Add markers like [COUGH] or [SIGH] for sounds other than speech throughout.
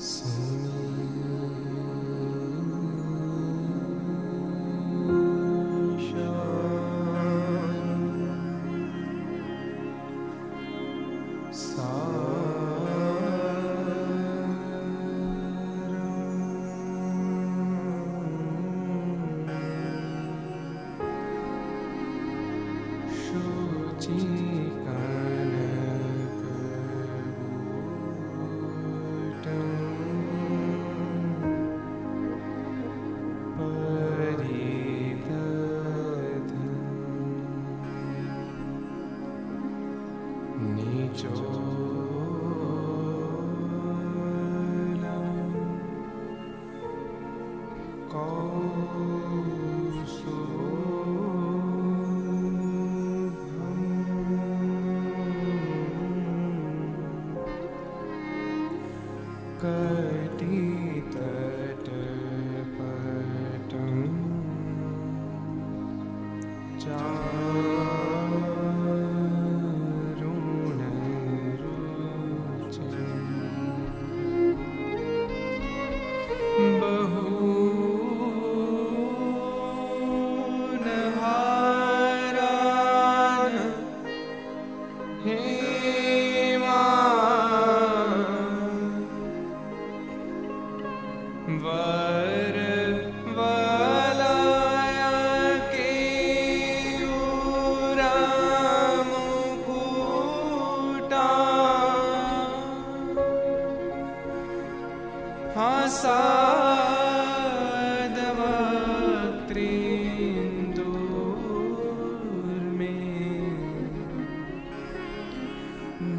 Sou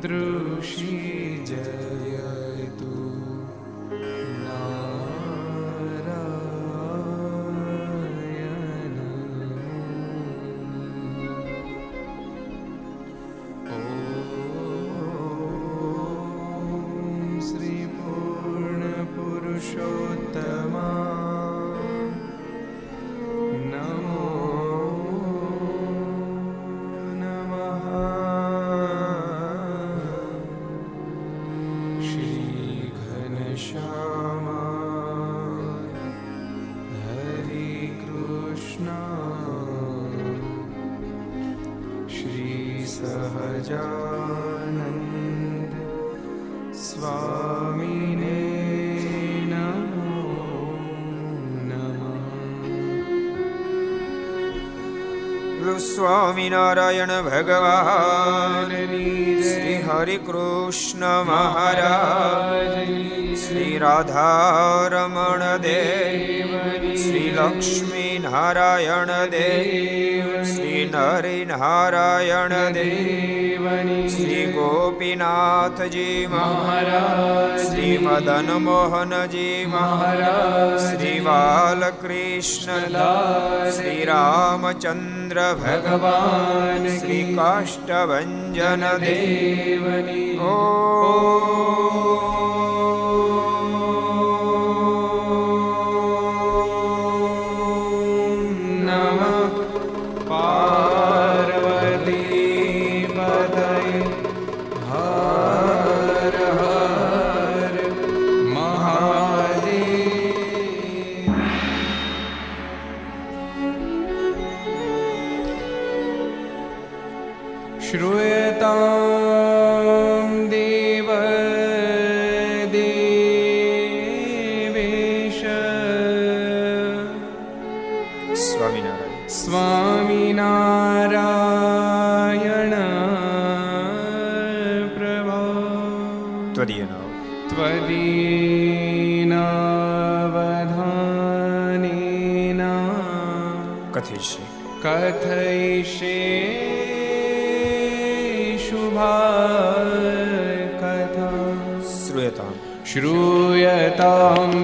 दृषि Swaminarayan ભગવાન. શ્રી હરિ કૃષ્ણ મહારાજ. શ્રી રાધારમણ દેવ. શ્રી લક્ષ્મી નારાયણ દેવ. શ્રી નરી નારાયણ દેવ. શ્રી ગોપીનાથજી મહારાજ શ્રી મદન મોહનજી મહારાજ શ્રી બાલકૃષ્ણ શ્રી રામચંદ્ર ભગવાન શ્રી કાષ્ટભન દેવની ઓ شروع देवदेवेश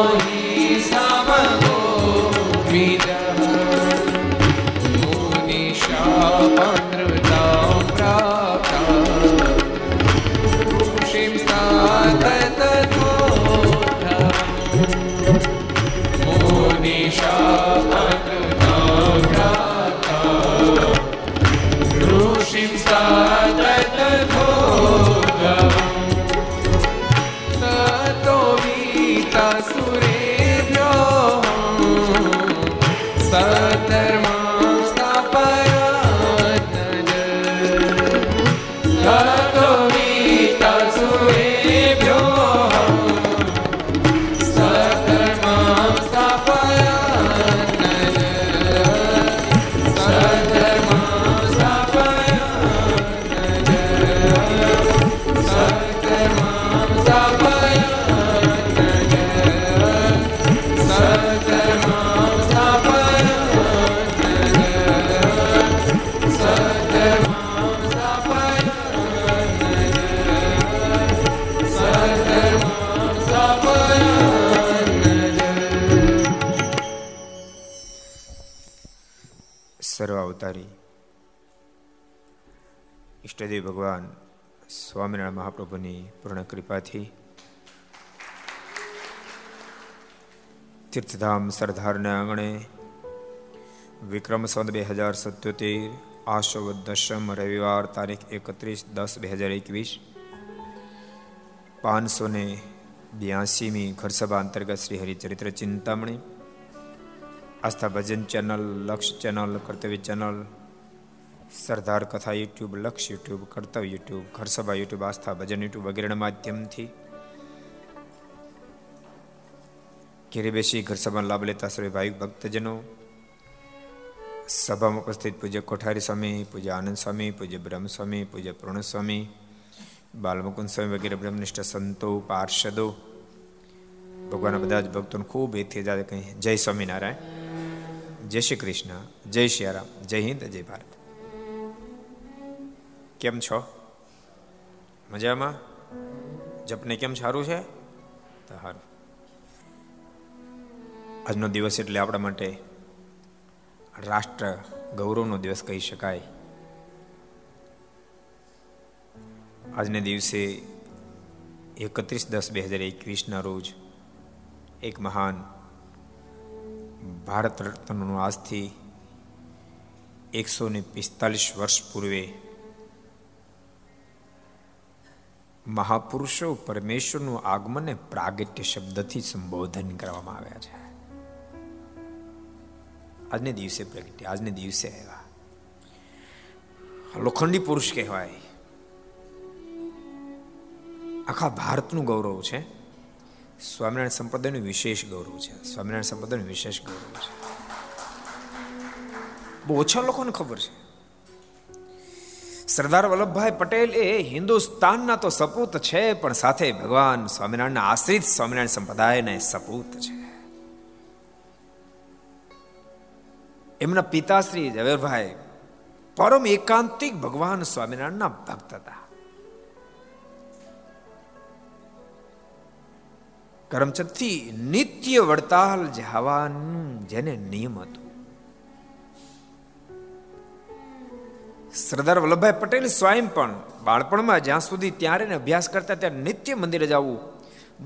sonho. ઈષ્ટદેવ ભગવાન સ્વામિનારાયણ મહાપ્રભુની પૂર્ણ કૃપાથી તીર્થધામ સરદારના આંગણે વિક્રમ સંત બે હજાર સત્યોતેર આશવ દશમ રવિવાર તારીખ એકત્રીસ દસ બે હજાર એકવીસ પાંચસો ને બ્યાસીમી ઘરસભા અંતર્ગત Shri Haricharitra Chintamani Aastha Bhajan channel Laksh channel Kartavya channel Sardar Katha YouTube Laksh YouTube Kartavya YouTube Gharsabha YouTube Aastha Bhajan YouTube વગેરેના માધ્યમથી ઘેરે બેસી ઘર સભાનો લાભ લેતા સર્વે ભાઈ ભક્તજનો, સભામાં ઉપસ્થિત પૂજ્ય કોઠારી સ્વામી, પૂજ્ય આનંદ સ્વામી, પૂજ્ય બ્રહ્મ સ્વામી પૂજ્ય પૂર્ણ સ્વામી બાલમુકુંદ સ્વામી વગેરે બ્રહ્મનિષ્ઠ સંતો, પાર્ષદો, ભગવાનના બધા જ ભક્તોને ખૂબ એથી જાય કહી જય સ્વામિનારાયણ. જય શ્રી કૃષ્ણ. જય શ્રી રામ. જય હિન્દ. જય ભારત. કેમ છો? મજામાં? જપને કેમ સારું છે? સારું. આજનો દિવસ એટલે આપણા માટે રાષ્ટ્ર ગૌરવનો દિવસ કહી શકાય. આજને દિવસે એકત્રીસ દસ બે હજાર એકવીસના રોજ એક મહાન ભારત રત્નનું આજથી એકસો ને પિસ્તાલીસ વર્ષ પૂર્વે મહાપુરુષો પરમેશ્વરનું આગમને પ્રાગટ્ય શબ્દથી સંબોધન કરવામાં આવ્યા છે. આજને દિવસે પ્રગટ્ય, આજને દિવસે આવ્યા. લોખંડી પુરુષ કહેવાય. આખા ભારતનું ગૌરવ છે. સ્વામિનારાયણ સંપ્રદાયનું વિશેષ ગૌરવ છે. સ્વામિનારાયણ સંપ્રદાયનું વિશેષ ગૌરવ છે. બહુ ઓછા લોકોને ખબર છે. સરદાર વલ્લભભાઈ પટેલ એ હિન્દુસ્તાનના તો સપૂત છે, પણ સાથે ભગવાન સ્વામિનારાયણના આશ્રિત સ્વામિનારાયણ સંપ્રદાયના સપૂત છે. એમના પિતાશ્રી ઝવેરભાઈ પરમ એકાંતિક ભગવાન સ્વામિનારાયણના ભક્ત હતા. કરમચંદથી નિત્ય વડતાલ જવાનું જેને નિયમ હતું. સરદાર વલ્લભભાઈ પટેલ સ્વયં પણ બાળપણમાં જ્યાં સુધી ત્યારે અભ્યાસ કરતા ત્યારે નિત્ય મંદિરે જવું.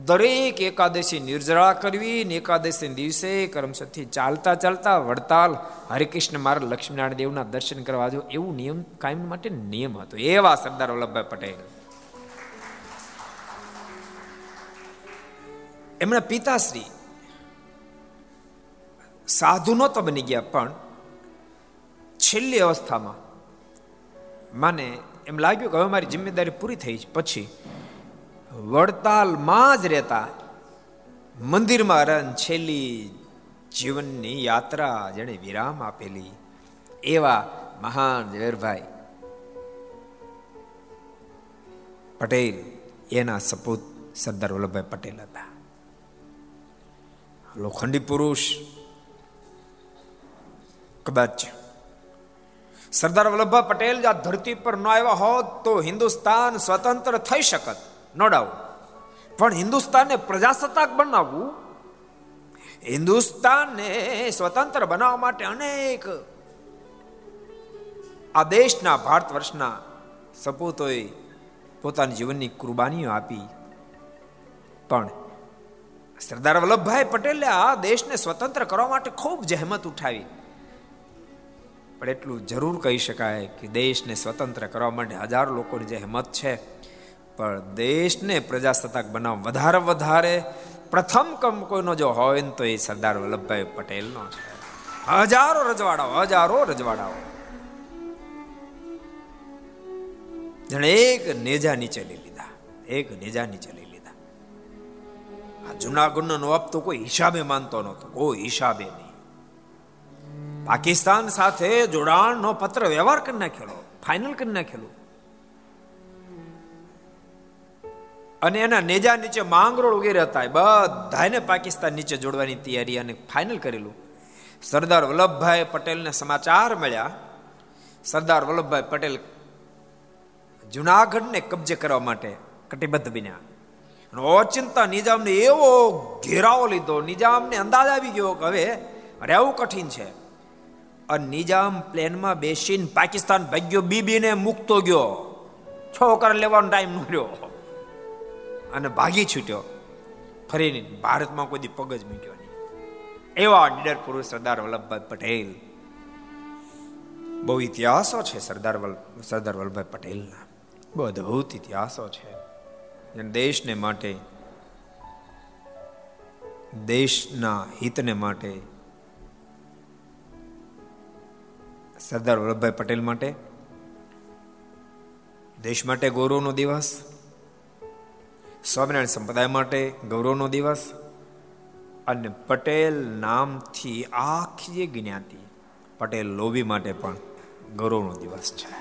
દરેક એકાદશી નિર્જળા કરવી ને એકાદશી દિવસે કરમસદથી ચાલતા ચાલતા વડતાલ હરિકૃષ્ણ મારા લક્ષ્મીનારાયણ દેવના દર્શન કરવા જો એવું નિયમ કાયમ માટે નિયમ હતો. એવા સરદાર વલ્લભભાઈ પટેલ. એમના પિતાશ્રી સાધુ નહોતો બની ગયા, પણ છેલ્લી અવસ્થામાં માને એમ લાગ્યું કે હવે મારી જિમ્મેદારી પૂરી થઈ પછી વડતાલમાં જ રહેતા મંદિરમાં રન છેલ્લી જીવનની યાત્રા જેણે વિરામ આપેલી, એવા મહાન ઝવેરભાઈ પટેલ, એના સપૂત સરદાર વલ્લભભાઈ પટેલ હતા. લોખંડી પુરુષ કદાચ સરદાર વલ્લભભાઈ પટેલ જો ધરતી પર ન આવ્યા હોત તો હિન્દુસ્તાન સ્વતંત્ર થઈ શકત નો ડાઉટ પણ હિન્દુસ્તાનને પ્રજાસત્તાક બનાવવું, હિન્દુસ્તાનને સ્વતંત્ર બનાવવા માટે અનેક આ દેશના, ભારત વર્ષના સપૂતોએ પોતાના જીવનની કુરબાનીઓ આપી. પણ સરદાર વલ્લભભાઈ પટેલે આ દેશને સ્વતંત્ર કરવા માટે ખૂબ જહેમત ઉઠાવી. પણ એટલું જરૂર કહી શકાય કે દેશને સ્વતંત્ર કરવા માટે હજારો લોકોની જે હિંમત છે, પણ દેશને પ્રજાસત્તાક બનાવવા વધારે વધારે પ્રથમ કમ કોઈનો જો હોય ને તો એ સરદાર વલ્લભભાઈ પટેલનો છે. હજારો રજવાડાઓ હજારો રજવાડાઓ. જેણે એક નેજા નીચે લઈ લીધા, એક નેજા નીચે લઈ લીધા. આ જુનાગઢનો નવાબ તો કોઈ હિસાબે માનતો નહોતો, કોઈ હિસાબે નહીં. પાકિસ્તાન સાથે જોડાણનો પત્ર વ્યવહાર કરી નાખેલો ફાઇનલ કરી નાખેલો. અને એના નેજા નીચે માંગરોળ વગેરે હતા બધાને પાકિસ્તાન નીચે જોડવાની તૈયારી અને ફાઇનલ કરેલું. સરદાર વલ્લભભાઈ પટેલને સમાચાર મળ્યા. સરદાર વલ્લભભાઈ પટેલ જુનાગઢને કબજે કરવા માટે કટિબદ્ધ બન્યા. ઓચિંતા નિજામને એવો ઘેરાવો લીધો નિજામને અંદાજ આવી ગયો કે હવે રહેવું કઠિન છે. અને નિજામ પ્લેનમાં બેસીને પાકિસ્તાન ભાગ્યો, બીબીને મૂકતો ગયો. છોકરા લેવાનો ટાઈમ ન અને ભાગી છૂટ્યો. ફરીને ભારતમાં કોઈ પગ જ મૂક્યો નહીં. એવા નીડર પુરુષ સરદાર વલ્લભભાઈ પટેલ. બહુ ઇતિહાસો છે સરદાર સરદાર વલ્લભભાઈ પટેલના. બહુ અદભુત ઇતિહાસો છે. દેશને માટે, દેશના હિતને માટે સરદાર વલ્લભભાઈ પટેલ માટે, દેશ માટે ગૌરવનો દિવસ, સ્વામિનારાયણ સંપ્રદાય માટે ગૌરવનો દિવસ, અને પટેલ નામથી આખી જ્ઞાતિ, પટેલ લોભી માટે પણ ગૌરવનો દિવસ છે.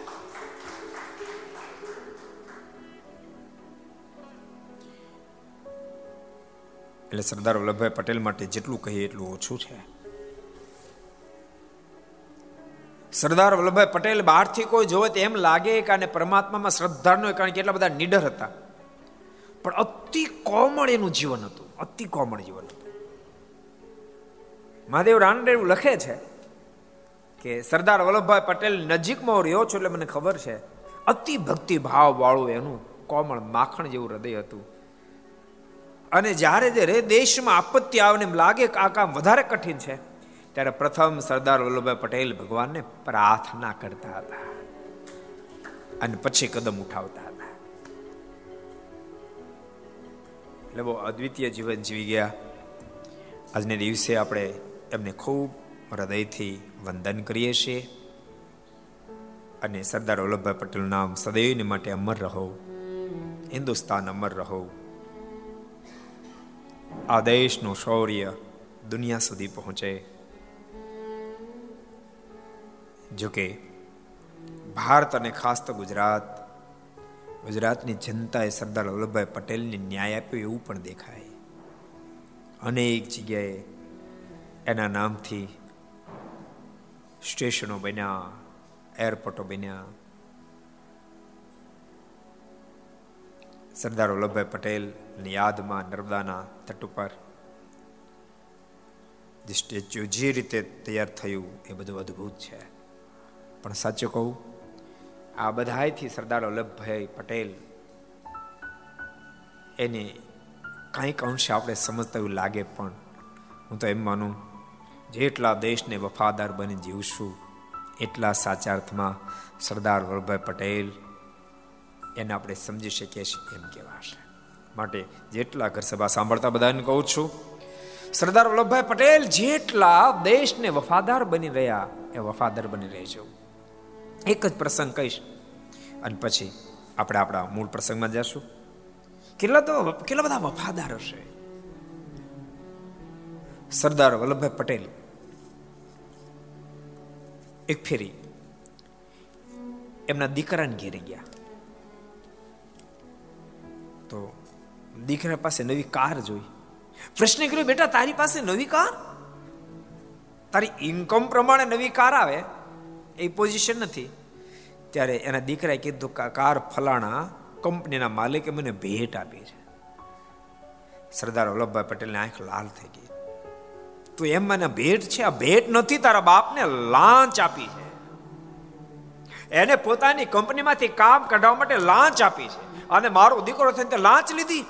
એટલે સરદાર વલ્લભભાઈ પટેલ માટે જેટલું કહીએ એટલું ઓછું છે. સરદાર વલ્લભભાઈ પટેલ બહારથી કોઈ જોવે તો એમ લાગે કે આને પરમાત્મામાં શ્રદ્ધા ન કારણ કે એટલા બધા નિડર હતા. પણ અતિ કોમળ એનું જીવન હતું, અતિ કોમળ જીવન હતું. મહાદેવ રાનડે લખે છે કે, સરદાર વલ્લભભાઈ પટેલ નજીકમાં રહ્યો છો એટલે મને ખબર છે, અતિ ભક્તિ ભાવ વાળું એનું કોમળ માખણ જેવું હૃદય હતું. અને જ્યારે જ્યારે દેશમાં આપત્તિ આવે એમ લાગે કે આ કામ વધારે કઠિન છે ત્યારે પ્રથમ સરદાર વલ્લભભાઈ પટેલ ભગવાનને પ્રાર્થના કરતા હતા અને પછી કદમ ઉઠાવતા હતા. એટલે બહુ અદ્વિતીય જીવન જીવી ગયા. આજને દિવસે આપણે એમને ખૂબ હૃદયથી વંદન કરીએ છીએ અને સરદાર વલ્લભભાઈ પટેલનું નામ સદૈવને માટે અમર રહો, હિન્દુસ્તાન અમર રહો. આ દેશનું શૌર્ય દુનિયા સુધી પહોંચે. જોકે ભારત અને ખાસ તો ગુજરાત, ગુજરાતની જનતાએ સરદાર વલ્લભભાઈ પટેલને ન્યાય આપ્યો એવું પણ દેખાય. અનેક જગ્યાએ એના નામથી સ્ટેશનો બન્યા, એરપોર્ટો બન્યા. સરદાર વલ્લભભાઈ પટેલની યાદમાં નર્મદાના તટ ઉપર જે સ્ટેચ્યુ જે રીતે તૈયાર થયું એ બધું અદ્ભુત છે. પણ સાચું કહું, આ બધાથી સરદાર વલ્લભભાઈ પટેલ એને કંઈક અંશે આપણે સમજતા એવું લાગે પણ હું તો એમ માનું, જેટલા દેશને વફાદાર બની જીવશું, એટલા સાચા અર્થમાં સરદાર વલ્લભભાઈ પટેલ એને આપણે સમજી શકીએ છીએ એમ કહેવાશે માટે જેટલા ઘર સભા સાંભળતા બધાને કહું છું, સરદાર વલ્લભભાઈ પટેલ જેટલા દેશને વફાદાર બની રહ્યા, એ વફાદાર બની રહેજો. એક જ પ્રસંગ કહીશ. અને પછી આપણે આપણા મૂળ પ્રસંગમાં જશું. કેટલા તો કેટલા બધા વફાદાર હશે. સરદાર વલ્લભભાઈ પટેલ. એક ફેરી. એમના દીકરાને ઘેરે ગયા. તો દીકરા પાસે નવી કાર જોઈ. પ્રશ્ન કર્યો, બેટા, તારી પાસે નવી કાર? તારી ઇન્કમ પ્રમાણે નવી કાર આવે. એ પોઝિશન નથી. ત્યારે એના દીકરાએ કીધું કાર ફલાણા કંપનીના માલિકે મને ભેટ આપી છે. સરદાર વલ્લભભાઈ પટેલની આંખ લાલ થઈ ગઈ. તું એમ મને ભેટ છે? આ ભેટ નથી તારા બાપને લાંચ આપી છે. એને પોતાની કંપનીમાંથી કામ કઢાવવા માટે લાંચ આપી છે. અને મારો દીકરો થઈને લાંચ લીધી.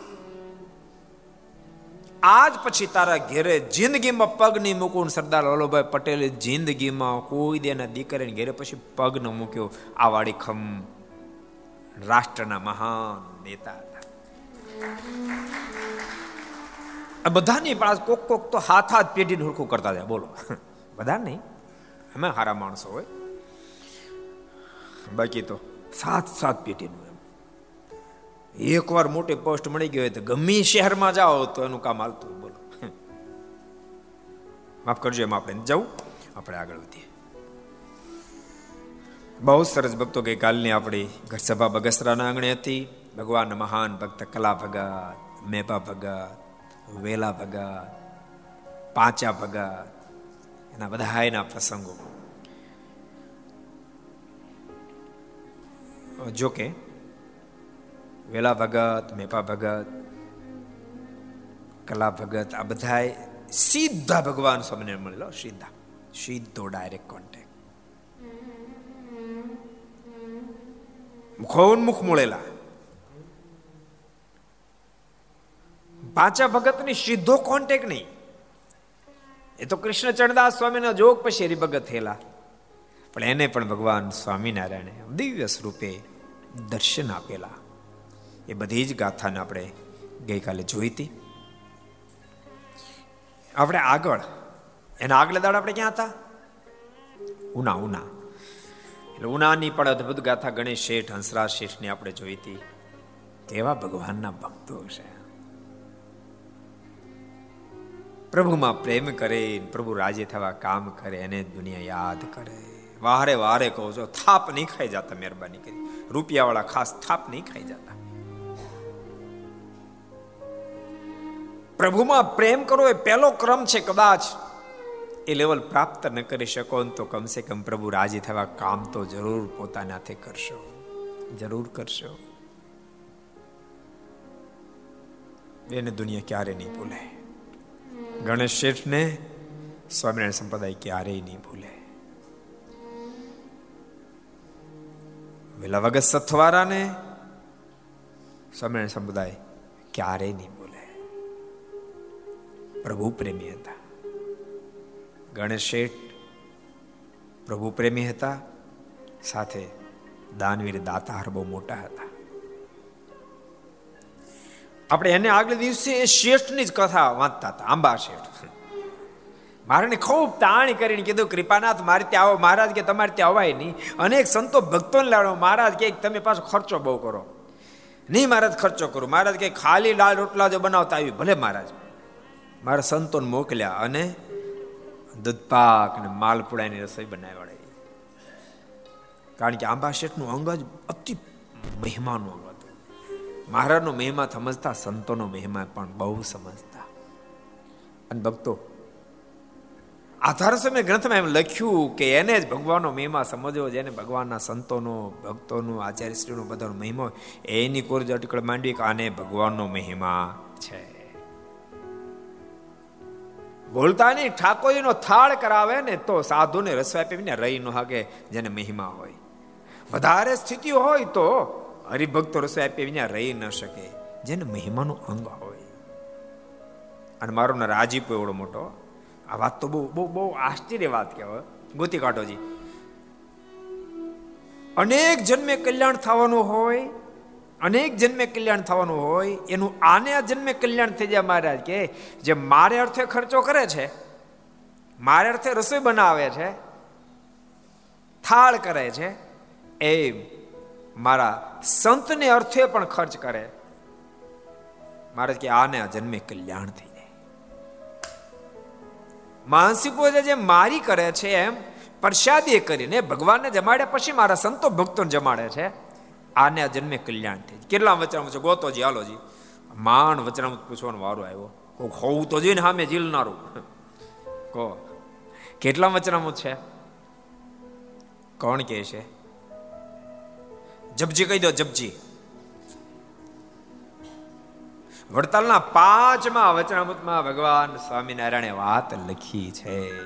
આજ પછી તારા ઘેરે જિંદગીમાં પગ નહીં મૂકવું સરદાર વલ્લભભાઈ પટેલે જિંદગીમાં કોઈ દેના દીકરાને ઘેરે પછી પગ ન મૂક્યો આ વાળી ખમ રાષ્ટ્રના મહાન નેતા હતા બધાની પાસે કોક કોક તો હાથ હાથ પેઢીને હુરખું કરતા જાય બોલો બધા નહીં અમે હારા માણસો હોય બાકી તો સાત સાત પેઢીનું એકવાર મોટી પોસ્ટ મળી ગઈ હોય તો ગમે શહેરમાં જાઓ તો એનું કામ હાલતું બોલો. માફ કરજો, એમ આપણે જવું. આપણે આગળ વધીએ. બહુ સરસ ભક્તો ગઈકાલની આપણી ઘરસભા બગસરાના આંગણે હતી. ભગવાન મહાન ભક્ત કલા ભગત મેપા ભગત, વેલા ભગત, પાંચા ભગત, એના બધા એના પ્રસંગો. જોકે વેલા ભગત, મેપા ભગત, કલા ભગત, આ બધા સીધા ભગવાન સ્વામીને મળેલો, સીધા. સીધો ડાયરેક્ટ કોન્ટેક્ટ મુખોન્મુખ મળેલા. પાંચા ભગતની સીધો કોન્ટેક નહીં. એ તો કૃષ્ણ ચરણદાસ સ્વામીના જોગ પછી હરિભગત થયેલા. પણ એને પણ ભગવાન સ્વામિનારાયણે દિવ્ય સ્વરૂપે દર્શન આપેલા. એ બધી જ ગાથાને આપણે ગઈકાલે જોઈ હતી. આપણે આગળ, એના આગલા દાડ આપણે ક્યાં હતા? ઉના ઉના. એટલે ઉનાની પણ અદભુત ગાથા ગણેશ શેઠ, હંસરાજ શેઠની આપણે જોઈ હતી. કેવા ભગવાનના ભક્તો છે પ્રભુમાં પ્રેમ કરે, પ્રભુ રાજી થવા કામ કરે, એને દુનિયા યાદ કરે. વારે વારે કહો છો, થાપ નહીં ખાઈ જતા મહેરબાની કરી. રૂપિયાવાળા ખાસ થાપ નહીં ખાઈ જતા. પ્રભુમાં પ્રેમ કરવો એ પહેલો ક્રમ છે કદાચ. એ લેવલ પ્રાપ્ત ન કરી શકો તો કમસે કમ પ્રભુ રાજી થવા કામ તો જરૂર પોતાના હાથે કરશો. જરૂર કરશો. એને દુનિયા ક્યારે નહીં ભૂલે. ગણેશ શેઠને સ્વામિનારાયણ સંપ્રદાય ક્યારેય નહીં ભૂલે. વેલા વગત સથવારાને સ્વામિનારાયણ સંપ્રદાય ક્યારેય નહીં પ્રભુ પ્રેમી હતા. ગણેશ શેઠ પ્રભુ પ્રેમી હતા, સાથે દાનવીર દાતાર બહુ મોટા હતા. આપણે એને આગલે દિવસે એ શેઠની જ કથા વાંચતા હતા, આંબા શેઠ. મારે ખૂબ તાણી કરીને કીધું, કૃપાનાથ, મારે ત્યાં આવો, મહારાજ કે તમારે ત્યાં અવાય નહીં. અનેક સંતો ભક્તોને લાડો મહારાજ કે તમે પાછો ખર્ચો બહુ કરો. નહીં મહારાજ, ખર્ચો કરો. મહારાજ કે ખાલી લાલ રોટલા જો બનાવતા આવી ભલે મહારાજ. મારા સંતોને મોકલ્યા અને દૂધપાક અને માલપુડાની રસોઈ બનાવી કારણ કે આંબા શેઠનું અંગ જ અતિ મહેમાનું અંગ હતું. મહારાજનો મહિમા સમજતા, સંતોનો મહિમા પણ બહુ સમજતા. અને ભક્તો આધાર સમય ગ્રંથમાં એમ લખ્યું કે એને જ ભગવાનનો મહિમા સમજવો જેને ભગવાનના સંતોનો, ભક્તોનો આચાર્ય શ્રીનો બધાનો મહિમા એની કોરજ અટકળ માંડવી કે આને ભગવાનનો મહિમા છે. બોલતા નહીં ઠાકોરીનો થાળ કરાવે ને તો સાધુને રસવા પીવીને રહી ન હાકે, જેને મહિમા હોય. વધારે સ્થિતિ હોય તો હરિભક્તો રસોઈ આપી વિના રહી ન શકે, જેને મહિમાનું અંગ હોય. અને મારો ને રાજીપ એવડો મોટો. આ વાત તો બહુ બહુ બહુ આશ્ચર્ય વાત કહેવાય. ગોતી કાઢોજી અનેક જન્મે કલ્યાણ થવાનું હોય અનેક જન્મે કલ્યાણ થવાનું હોય, એનું આને આ જન્મે કલ્યાણ થઈ જાય મહારાજ કે, જે મારે અર્થે ખર્ચો કરે છે, મારે અર્થે રસોઈ બનાવે છે, થાળ કરે છે, એ મારા સંતને અર્થે પણ ખર્ચ કરે. મારે કે આને આ જન્મે કલ્યાણ થઈ જાય. માનસી જે મારી કરે છે એમ, પ્રસાદી કરીને ભગવાનને જમાડે પછી મારા સંતો ભક્તોને જમાડે છે. આને જન્મે કલ્યાણ થઈ કેટલા વચનામું છે? ગોતોજી, હાલોજી. માંડ વચનામું પૂછવાનો વારો આવ્યો. કોક હોવું તો જોઈને સામે જીલનારું [LAUGHS] કહો કેટલા વચનામું છે? કોણ કે છે? જપજી કહી દો, જપજી. વડતાલના પાંચમા વચનામૃતમાં ભગવાન સ્વામિનારાયણે વાત લખી છે.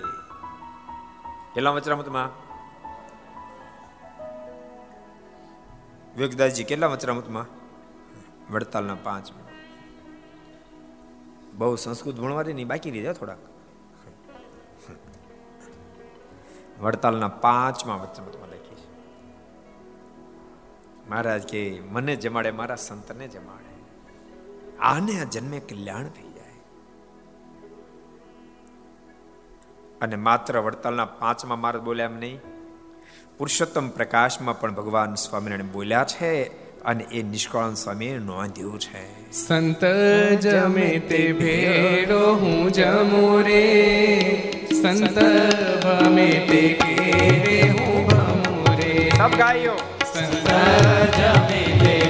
કેટલા વચનામૃતમાં? વિવેકદાસજી કેટલા વચરામૃતમાં વડતાલના પાંચમાં બહુ સંસ્કૃત ભણવાની નહીં, બાકી રહી થોડાક. વડતાલના પાંચમાં વચરામૃતમાં લખી છે મહારાજ કે, મને જમાડે, મારા સંતને જમાડે. આને આ જન્મે કલ્યાણ થઈ જાય. અને માત્ર વડતાલના પાંચમા માર્ગ બોલ્યા એમ નહીં પુરુષોત્તમ પ્રકાશમાં પણ ભગવાન સ્વામિનારાયણ બોલ્યા છે અને એ નિષ્કળ સ્વામી નોંધ્યું છે. સંત જમે તે ભેડો હું જમો રે. સંત ભમે તે કેરે હું ભમો રે. સબ ગાયો. જમે તે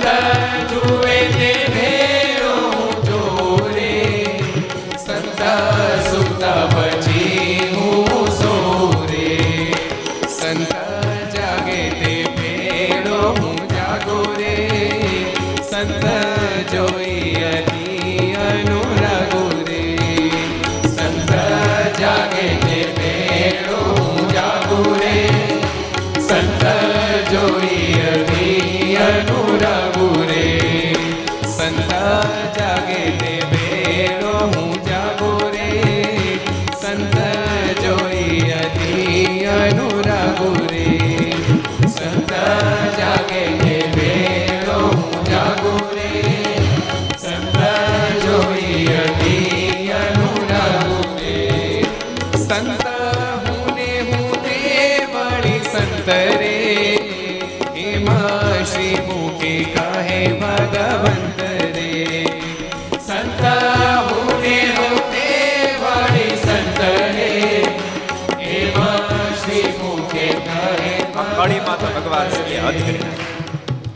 Sunday.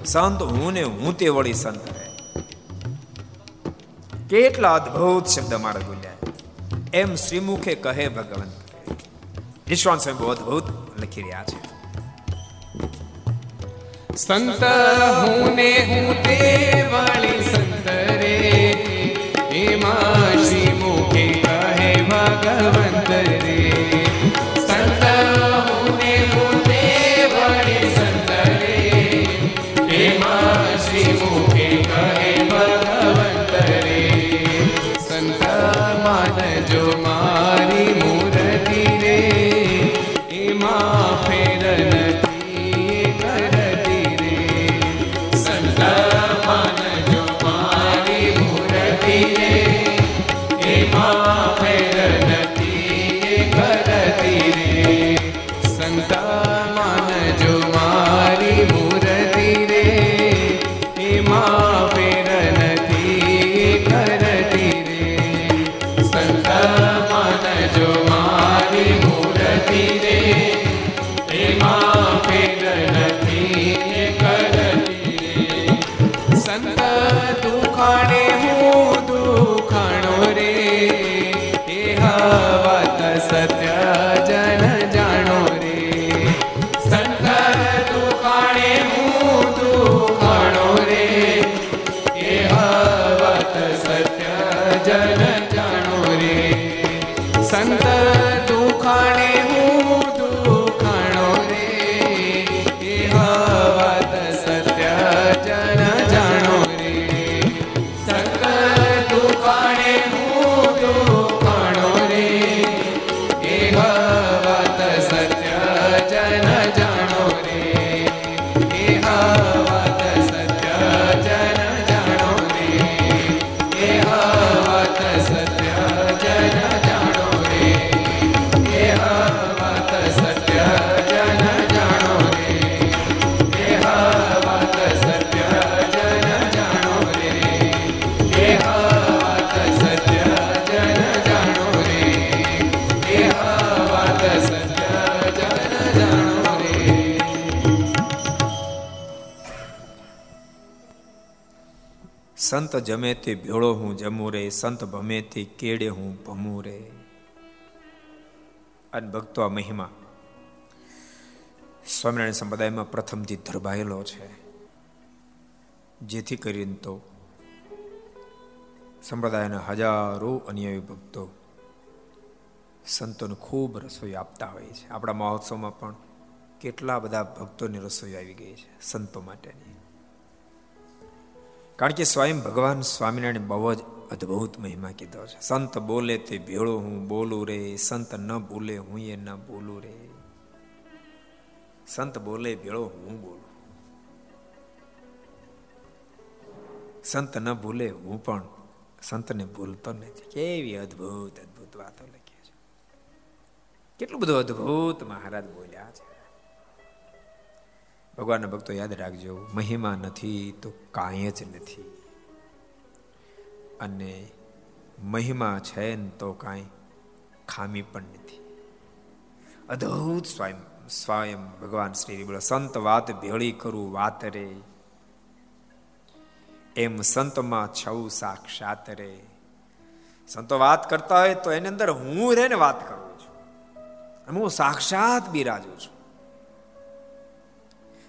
સંત હું ને હું તે વળી સંત કેટલા અદ્ભુત શબ્દ મારા બોલ્યા એમ શ્રીમુખે કહે ભગવંત વિશ્વાન સ્વામી બહુ અદ્ભુત લખી રહ્યા છે. સંત હું ને હું તે વળી સંત રે. એમાં શ્રી મુખે કહે ભગવંત રે. સંત જમે તે ભેળો હું જમું રે, સંત ભમે તે કેડે હું ભમું રે. અને ભક્તો આ મહિમા સ્વામિનારાયણ સંપ્રદાયમાં પ્રથમથી ધરબાયેલો છે. જેથી કરીને તો સંપ્રદાયના હજારો અન્યાયી ભક્તો સંતોને ખૂબ રસોઈ આપતા હોય છે. આપણા મહોત્સવમાં પણ કેટલા બધા ભક્તોની રસોઈ આવી ગઈ છે, સંતો માટેની. કારણ કે સ્વયં ભગવાન સ્વામિનારાયણ બહુ જ અદ્ભુત મહિમા કીધો છે. સંત બોલે તે ભેળો હું બોલું રે, સંત ન બોલે હું એ ન બોલું રે. સંત બોલે ભેળો હું બોલું. સંત ન ભૂલે હું પણ સંતને ભૂલતો નથી. કેવી અદ્ભુત અદ્ભુત વાતો લખી છે. કેટલું બધું અદ્ભુત મહારાજ બોલ્યા છે. ભગવાનના ભક્તો યાદ રાખજો, મહિમા નથી તો કાંઈ જ નથી. અને મહિમા છે ને તો કાંઈ ખામી પણ નથી. અદ્ભુત સ્વયં સ્વયં ભગવાન શ્રી બોલો, સંત વાત ભેળી કરું વાત રે. એમ સંતમાં છઉ સાક્ષાત રે. સંતો વાત કરતા હોય તો એની અંદર હું રે ને વાત કરું છું. હું સાક્ષાત બિરાજું છું.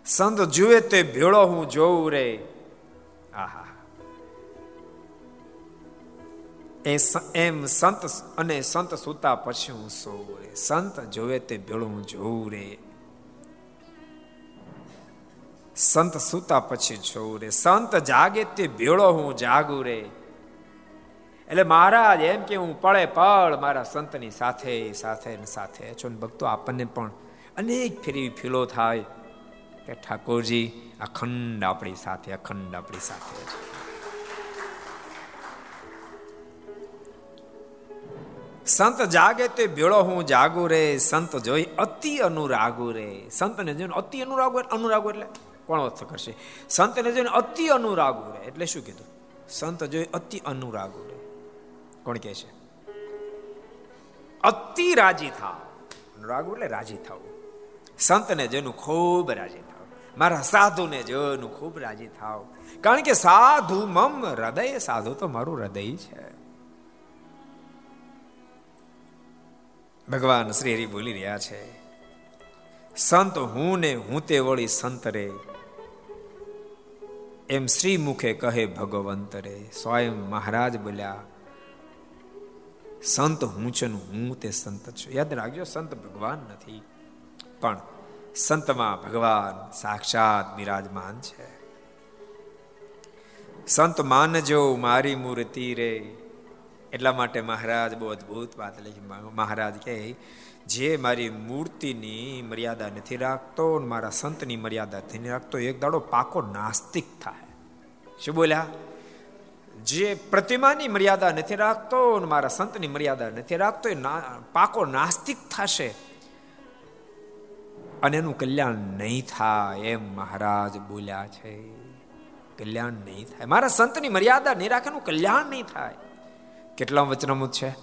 સંત જુએ તે ભેળો હું જોઉં રે. આહા. એમ સંત અને સંત સુતા પછી હું સોઉં રે. સંત જોવે તે ભેળો હું જોઉં રે. સંત સૂતા પછી જોઉં રે. સંત જાગે તે ભેળો હું જાગું રે. એટલે મહારાજ એમ કે હું પળે પળ મારા સંતની સાથે સાથે ને સાથે. છો ભક્તો આપણને પણ અનેક ફેરી ફીલો થાય. કે ઠાકોરજી અખંડ આપણી સાથે, અખંડ આપણી સાથે છે. સંત જાગે તે ભેળો હું જાગુ રે, સંત જોઈ અતિ અનુરાગુ રે. સંતને જોઈને અતિ અનુરાગુ અનુરાગુ એટલે કોણ અર્થ કરશે? સંતને જોઈને અતિ અનુરાગુ રે, એટલે શું કીધું? સંત જોઈ અતિ અનુરાગુ રે. કોણ કે છે? અતિ રાજી થાવ. અનુરાગુ એટલે રાજી થવું. સંતને જેનું ખૂબ રાજી થાવ. મારા સાધુને જોઈને ખૂબ રાજી થાવ. કારણ કે સાધુ મમ હૃદય, સાધુ તો મારું હૃદય છે. ભગવાન શ્રી હરિ બોલી રહ્યા છે, સંત હું ને હું તે વળી સંત રે. એમ શ્રી મુખે કહે ભગવંત રે. સ્વયં મહારાજ બોલ્યા, સંત હું છે હું તે સંત છું. યાદ રાખજો, સંત ભગવાન નથી. પણ સંતમાં ભગવાન સાક્ષાત બિરાજમાન છે. સંત માનજો મારી મૂર્તિ રે. એટલા માટે મહારાજ બહુ અદભુત વાત લખી. મહારાજ કહે, જે મારી મૂર્તિની મર્યાદા નથી રાખતો મારા સંતની મર્યાદા નથી રાખતો, એક દાડો પાકો નાસ્તિક થાય. શું બોલ્યા? જે પ્રતિમાની મર્યાદા નથી રાખતો મારા સંતની મર્યાદા નથી રાખતો, એ પાકો નાસ્તિક થશે. અને એનું કલ્યાણ નહીં થાય એમ મહારાજ બોલ્યા છે. કલ્યાણ નહીં થાય. મારા સંતની મર્યાદા નહીં રાખે કલ્યાણ નહીં થાય. કેટલામ વચનામૃત છે?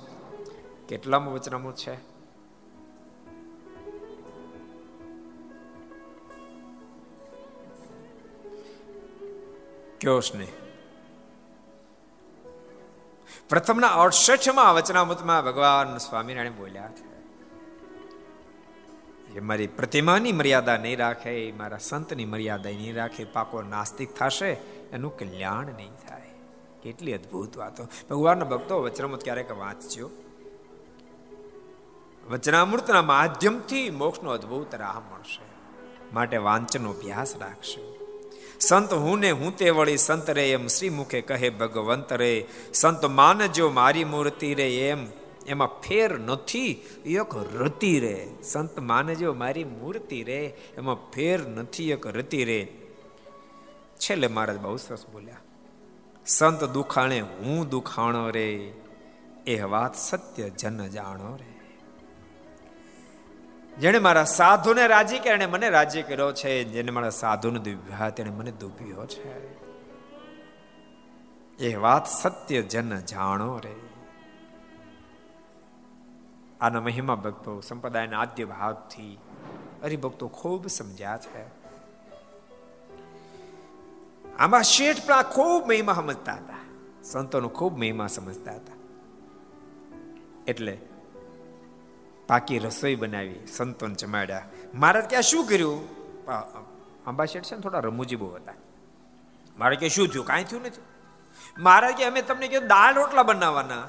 કેટલામ વચનામૃત છે? કયો ને પ્રથમના અડસઠમાં વચનામૃતમાં ભગવાન સ્વામિનારાયણ બોલ્યા છે. મારી પ્રતિમાની મર્યાદા નહીં રાખે મારા સંતની મર્યાદા નહીં રાખે, પાકો નાસ્તિક થશે, એનું કલ્યાણ નહીં થાય. કેટલી અદ્ભુત વાતો. ભગવાનના ભક્તો, વચનામૃત ક્યારેક વાંચજો. વચનામૃતના માધ્યમથી મોક્ષનો અદ્ભુત રાહ મળશે. માટે વાંચનનો અભ્યાસ રાખશો. સંત હું ને હું તે વળી સંત રે એમ શ્રી મુખે કહે, ભગવંત રે, સંત માનજો મારી મૂર્તિ રે એમ. એમાં ફેર નથી. એક રતિ રે. સંત માનજો મારી મૂર્તિ રે, એમાં ફેર નથી એક રતિ રે. છેલ્લે મહારાજ બહુ સરસ બોલ્યા. સંત દુખાણે હું દુખાણો રે, એ વાત સત્ય જન જાણો રે. જેણે મારા સાધુને રાજી કર્યા એને મને રાજી કર્યો છે જેને મારા સાધુને દુભ્યા, તેણે મને દુભ્યો છે. એ વાત સત્ય જન જાણો રે. આના મહિમા ભક્તો, સંપ્રદાયના આદ્ય ભાગથી હરિભક્તો ખૂબ સમજ્યા છે. આમાં શેઠ પણ ખૂબ મહિમા સમજતા હતા. સંતોનો ખૂબ મહિમા સમજતા હતા. એટલે પાકી રસોઈ બનાવી સંતોન જમાડ્યા. મહારાજ ક્યાં શું કર્યું? આંબા શેઠ છે ને, થોડા રમૂજી બહુ હતા. મારે કે, શું થયું? કાંઈ થયું નથી? મહારાજ કે, અમે તમને કે દાળ રોટલા બનાવવાના.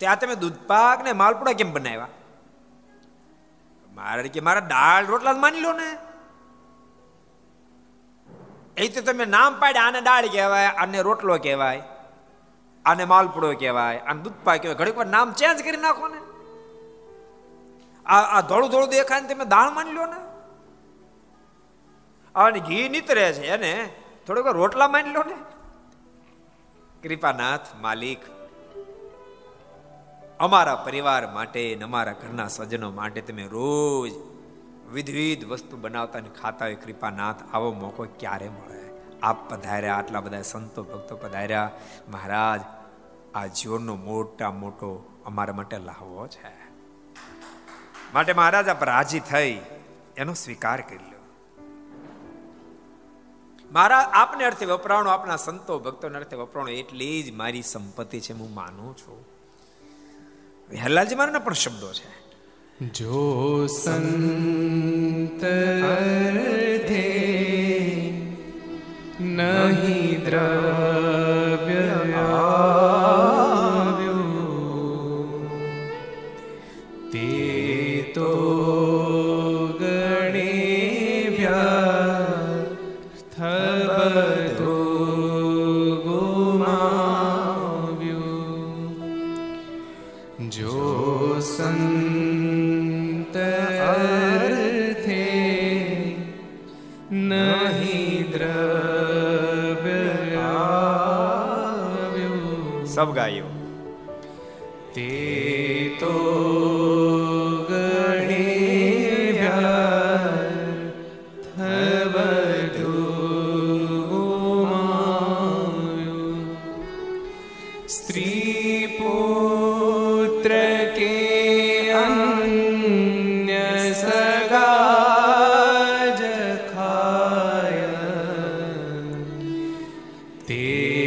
ત્યાં તમે દૂધપાક ને માલપુડા કેમ બનાવ્યા? મારે કે મારા દાળ રોટલા માની લો ને. એ તો તમે નામ પાડ્યા, આને દાળ કહેવાય, આને રોટલો કહેવાય, આને માલપુડો કહેવાય, આને દૂધપાક કહેવાય. ઘડીક વાર નામ ચેન્જ કરી નાખો ને. આ આ ધોળું ધોળું દેખાય ને તમે દાળ માની લો ને. અને ઘી નીતરે છે એને થોડોક રોટલા માની લો ને. કૃપાનાથ માલિક અમારા પરિવાર માટે અમારા ઘરના સજ્જનો માટે તમે રોજ વિધવિધ વસ્તુ બનાવતા ને ખાતા હોય, કૃપાનાથ, આવો મોકો ક્યારે મળે? આપ પધાર્યા, આટલા બધા સંતો, ભક્તો પધાર્યા. મહારાજ, આ જીવનનો મોટા મોટો અમારા માટે લાહવો છે. માટે મહારાજ, આપ રાજી થઈ, એનો સ્વીકાર કરી લો. મારા આપને અર્થે વપરાણો, આપના સંતો, ભક્તોને અર્થે વપરાણો, એટલી જ મારી સંપત્તિ છે, હું માનું છું. હેલાલજી મારના પણ શબ્દો છે. જો સંત અર્થે નહીં દ્રવ્ય ter.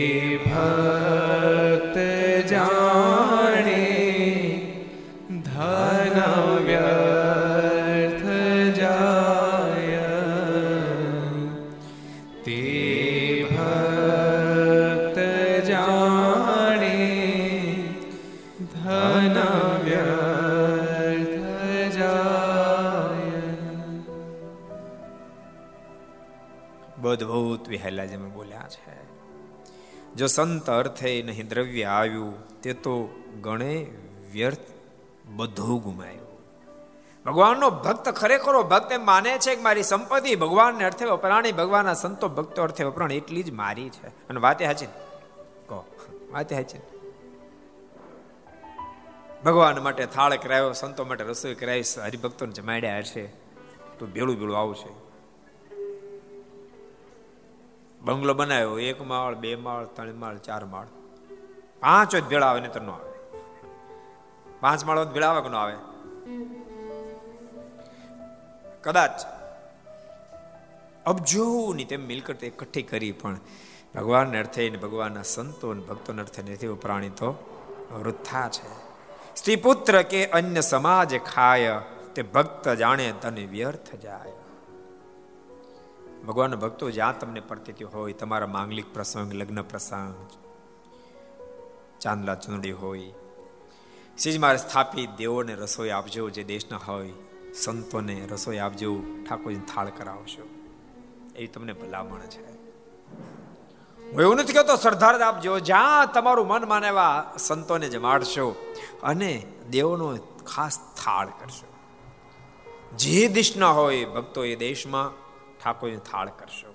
જો સંત અર્થે નહીં દ્રવ્ય આવ્યું, તે તો ગણે વ્યર્થ બધું ગુમાયું. ભગવાનનો ભક્ત ખરેખરો ભક્ત એમ માને છે કે મારી સંપત્તિ ભગવાનને અર્થે વપરાણી, ભગવાનના સંતો ભક્તો અર્થે વપરાણી, એટલી જ મારી છે. અને વાતે હાચી કહો. વાતે હાચી ભગવાન માટે થાળ કરાયો, સંતો માટે રસોઈ કરાવી હરિભક્તોને જમાડ્યા હશે, તો ભેળું ભેળું આવશે. બંગલો બનાવ્યો, એક માળ, બે માળ, ત્રણ માળ, ચાર માળ. પાંચ જ ભેળા આવે ને તો ન આવે. પાંચ માળ ભેળા આવે કે ન આવે? કદાચ. અબજોની તેમ મિલકત એકઠી કરી, પણ ભગવાનને અર્થે ભગવાનના સંતો અને ભક્તોને અર્થે નથી પ્રાણી તો વૃથા છે. સ્ત્રી પુત્ર કે અન્ય સમાજ ખાય, તે ભક્ત જાણે તને વ્યર્થ જાય. ભગવાન ભક્તો જ્યાં તમને પ્રતિથી હોય, તમારા માંગલિક પ્રસંગ, લગ્ન પ્રસંગ, ચાંદલા ચૂંદડી હોય સિજમાં સ્થાપિત દેવોને રસોઈ આપજો, જે દેશના હોય, સંતોને રસોઈ આપજો ઠાકોરજી થાળ કરાવશો. એ તમને ભલામણ છે. હું એવું નથી કહેતો સરદાર આપજો, જ્યાં તમારું મન માને એવા સંતોને જમાડશો અને દેવોનો ખાસ થાળ કરશો. જે દેશના હોય, ભક્તો એ દેશમાં ઠાકોરને થાળ કરશો.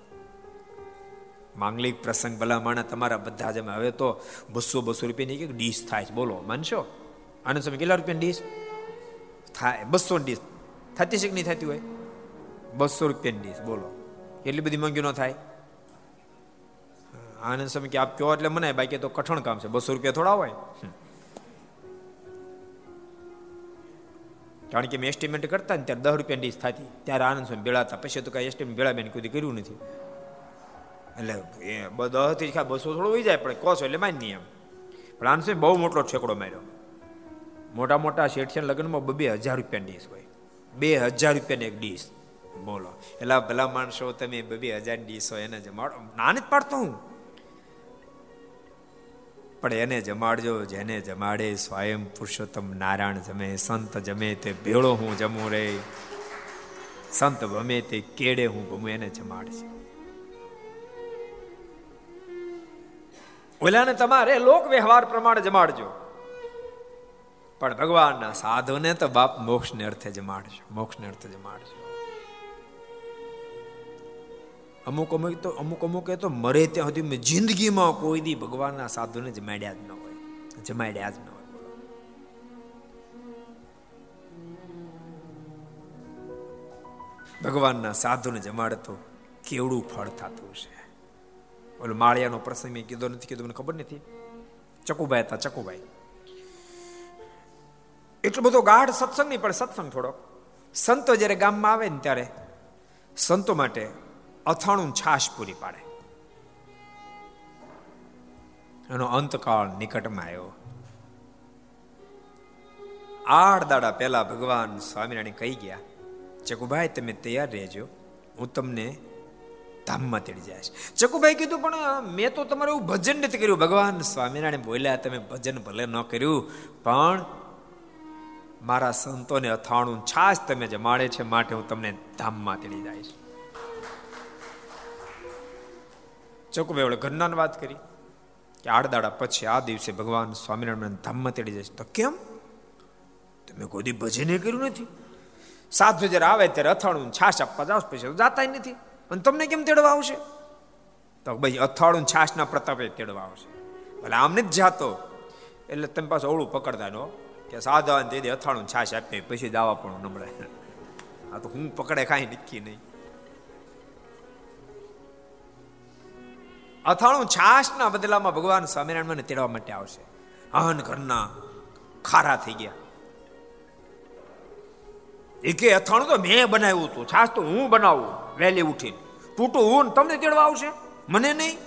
માંગલિક પ્રસંગ ભલામણ તમારા બધા જ હવે તો બસો બસો રૂપિયાની એક ડીશ થાય છે. બોલો, માનશો? આનંદ સમય કેટલા રૂપિયાની ડીશ? થાય બસો ડીશ. થતી છે કે નહીં થતી હોય? બસો રૂપિયાની ડીશ, બોલો. એટલી બધી મંગી ન થાય? આનંદ સમય કે આપ કહો એટલે મને બાકી તો કઠણ કામ છે. બસો રૂપિયા થોડા હોય? કારણ કે મેં એસ્ટિમેટ કરતા ને ત્યારે દસ રૂપિયા ડીશ થતી. ત્યારે આનંદ સ્વામી બેળાતા. પછી તો કાંઈ એસ્ટિમેટ બેળા બેન કોઈ કર્યું નથી. એટલે એ દસથી ખા બસો થોડું હોઈ જાય, પણ કોસો એટલે માની એમ. પણ આનંદ સ્વામી બહુ મોટો છેકડો માર્યો. મોટા મોટા શેઠિયા લગ્નમાં બે હજાર રૂપિયા ડીશ હોય. બે હજાર રૂપિયાની એક ડીશ. બોલો. એટલે ભલા માણસો, તમે બે હજાર ડીશ હોય એને જ નાની જ પાડતો હું. પણ એને જમાડજો, જેને જમાડે સ્વયં પુરુષોત્તમ નારાયણ જમે, સંત જમે તે ભેળો હું જમું રે. સંત ભમે તે કેડે હું ભમું એને જમાડજે ઓલાને તમારે લોક વ્યવહાર પ્રમાણે જમાડજો. પણ ભગવાનના સાધુને તો બાપ મોક્ષને અર્થે જમાડજો મોક્ષને અર્થે જમાડજો અમુક અમુક તો અમુક અમુક તો મરે ત્યાં સુધી મેં જિંદગીમાં કોઈ દી ભગવાનના સાધુને જમાડ્યા જ ન હોય. જમાડ્યા જ ન હોય. ભગવાનના સાધુને જમાડતો કેવડું ફળ થતું છે ઓલો માળિયાનો પ્રસંગ મેં કીધો નથી, કીધું મને ખબર નથી. ચકુભાઈ હતા, ચકુભાઈ. એટલો બધો ગાઢ સત્સંગ નહીં, પણ સત્સંગ થોડો સંતો જ્યારે ગામમાં આવે ને ત્યારે, સંતો માટે અથાણું છાશ પૂરી પાડે. એનો અંતકાળ નિકટમાં આવ્યો. આઠ દાડા પહેલા ભગવાન સ્વામિનારાયણ કહી ગયા ચકુભાઈ, તમે તૈયાર રહેજો. હું તમને ધામમાં તેડી જાય ચકુભાઈ કીધું, પણ મેં તો તમારું એવું ભજન નથી કર્યું. ભગવાન સ્વામિનારાયણ બોલ્યા, તમે ભજન ભલે ન કર્યું, પણ મારા સંતોને અથાણું છાશ તમે જમાડે છે, માટે હું તમને ધામમાં તેડી જઈશ. ચકુભાઈ ઘરના વાત કરી કે આડદાડા પછી આ દિવસે ભગવાન સ્વામિનારાયણ ધામમાં તેડી જશે તો કેમ? તમે કોઈ ભજને કર્યું નથી. સાત હજાર આવે ત્યારે અથાણું છાશ આપવા જાવ, પછી જાતા નથી. અને તમને કેમ તેડવા આવશે? તો ભાઈ અથાણું છાશના પ્રતાપે તેડવા આવશે. ભલે આમને જ જાતો, એટલે તમે પાછું ઓળું પકડતા નો કે સાધા દીદી અથાણું છાશ આપે, પછી દાવા પણ નમળે આ તો હું પકડે કાંઈ નક્કી નહીં. અથાણું છાશના બદલામાં ભગવાન સ્વામિનારાયણ મને તેડવા માટે આવશે. અહન ઘરના ખારા થઈ ગયા. એ કે અથાણું તો મેં બનાવ્યું હતું, છાશ તો હું બનાવું, વહેલી ઉઠીને. તૂટું હું તમને તેડવા આવશે? મને નહીં?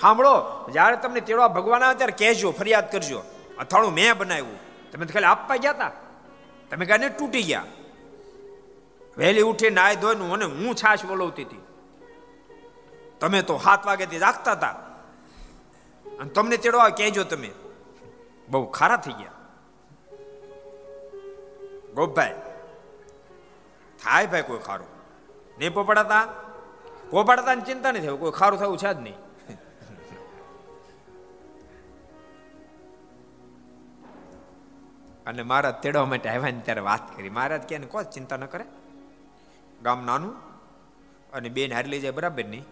સાંભળો, જ્યારે તમને તેડવા ભગવાન આવે ત્યારે કહેજો, ફરિયાદ કરજો, અથાણું મેં બનાવ્યું. તમે તો ખાલી આપવા ગયા હતા તમે કાંઈ તૂટી ગયા. વહેલી ઉઠી નાય ધોઈને મને હું છાશ બોલવતી હતી. તમે તો સાત વાગ્યાથી જાગતા હતા. અને તમને તેડવા કહેજો તમે? બહુ ખારા થઈ ગયા. ગોપભાઈ, થાય ભાઈ કોઈ ખારું? નહીં પોપડાતા? પોપડાતા ચિંતા નથી કોઈ ખારું થયું છે જ નહીં. અને મારા તેડવા માટે આવ્યા ને ત્યારે વાત કરી. મહારાજ કે કોઈ ચિંતા ન કરે. ગામ નાનું અને બેન હારી લઈ જાય બરાબર નહીં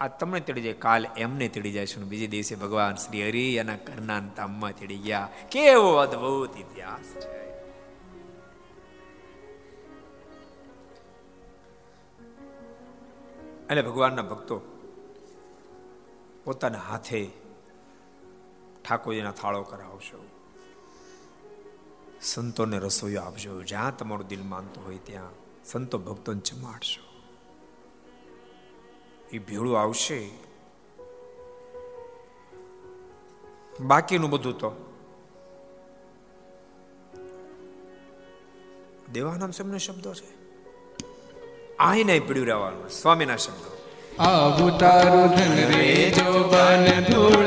આ તમને તેડી જાય, કાલ એમને તેડી જાય છે બીજે દિવસે ભગવાન શ્રી હરિ એના ઘરના તામમાં તેડી ગયા. કેવો અદભુત ઇતિહાસ છે. અને ભગવાનના ભક્તો પોતાના હાથે ઠાકોરજીના થાળો કરાવશો. સંતોને રસોઈઓ આપજો. જ્યાં તમારું દિલ માનતું હોય ત્યાં સંતો ભક્તોને જમાડશો. એ ભેળું આવશે. બાકીનું બધું તો. દેવાનામ સમય શબ્દો છે. નહીં પીડ્યું રહેવાનું, સ્વામીના શબ્દો. આવું તારું ધન રે જો બન ધૂળ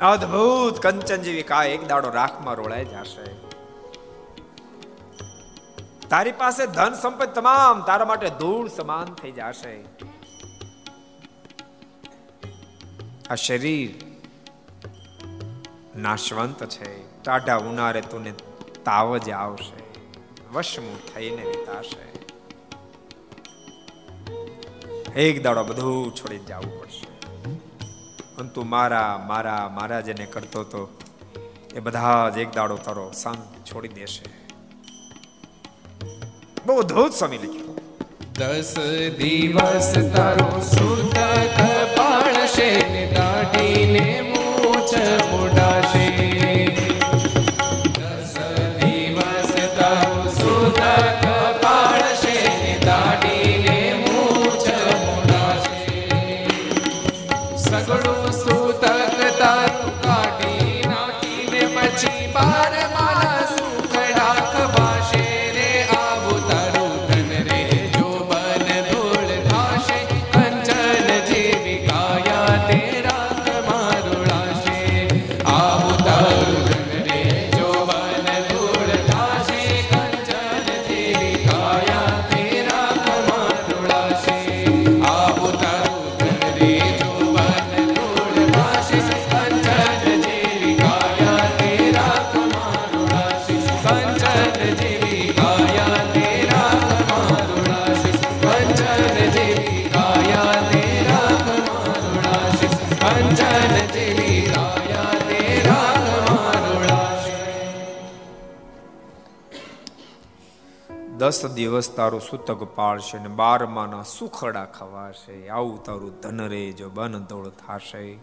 અદ્ભુત કંચન જેવી કા એક દાડો રાખમાં રોળાઈ જશે. તારી પાસે ધન સંપત્તિ તમામ, તારા માટે ધૂળ સમાન થઈ જશે. આ શરીર નાશવંત છે. ટાઢા ઉનારે તુને તાવ જ આવશે. વશમું થઈને વિતાશે. એક દાડો બધું છોડી જવું પડશે. અને મારા મારા મારા જેને કરતો તો એ બધા જ એક દાડો તારો સંગ છોડી દેશે. બહુ ધૌત સ્વામી લખ્યું. દસ દિવસ તારો સુતક પાડશે ને દાઢીને મોડાશે. દસ દિવસ તારું સૂતક પાળશે ને બારમાના સુખડા ખવાશે. આવું તારું ધન રે જો બન દોડ થાશે,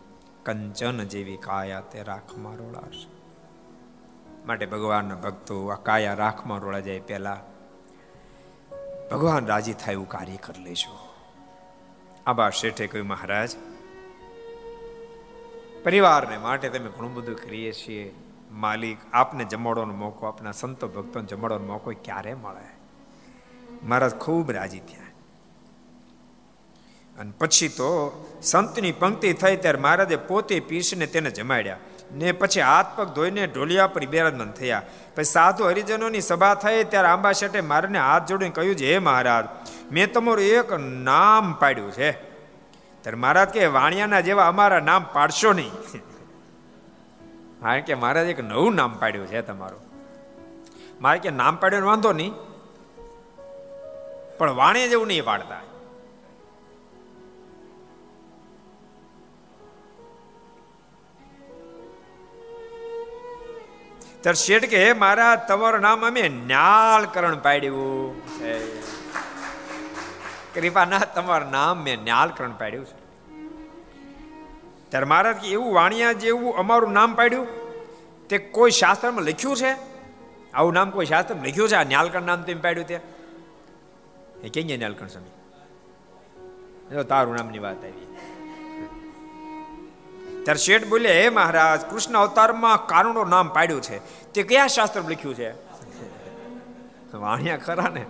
કંચન જેવી કાયા તે રાખમાં રોળાશે માટે ભગવાનના ભક્તો આ કાયા રાખમાં રોળા જાય પહેલા. ભગવાન રાજી થાય એવું કાર્ય કરી લેજો. આબા શેઠે કહ્યું, મહારાજ, પરિવારને માટે તમે ઘણું બધું કરીએ છીએ. માલિક આપને જમાડવાનો મોકો, આપના સંતો ભક્તોને જમાડવાનો મોકો ક્યારે મળે? મહારાજ ખૂબ રાજી થયા. અને પછી તો સંતની પંક્તિ થઈ ત્યારે મહારાજે પોતે પીસને તેને જમાડ્યા. ને પછી હાથ પગ ધોઈને ઢોલિયા પર બિરાજમાન થયા. પછી સાધુ હરિજનોની સભા થઈ ત્યારે આંબા શેઠે મારાને હાથ જોડીને કહ્યું છે, હે મહારાજ, મેં તમારું એક નામ પાડ્યું છે. ત્યારે મહારાજ કે વાણિયાના જેવા અમારા નામ પાડશો નહીં. કારણ કે મહારાજ એક નવું નામ પાડ્યું છે તમારું. મારે કે નામ પાડ્યો વાંધો નહીં. પણ વાણે જેવું નહીં પાડતા. ત્યારે શેઠ કે મારા, તમારું નામ અમે ન્યાલકરણ પાડ્યું છે. કૃપાના તમારું નામ મેં ન્યાલકરણ પાડ્યું છે. ત્યારે મહારાજ કે, એવું વાણિયા જેવું અમારું નામ પાડ્યું? તે કોઈ શાસ્ત્રમાં લખ્યું છે? આવું નામ કોઈ શાસ્ત્રમાં લખ્યું છે? આ ન્યાલકણ નામ તેમ પાડ્યું તે? એ કેમ ને અલકણ સ્વામી? તારું નામની વાત આવી. ત્યારે શેઠ બોલે, હે મહારાજ, કૃષ્ણ અવતારમાં કારુણો નામ પાડ્યું છે. તે કયા શાસ્ત્ર લખ્યું છે? વાણિયા ખરા ને.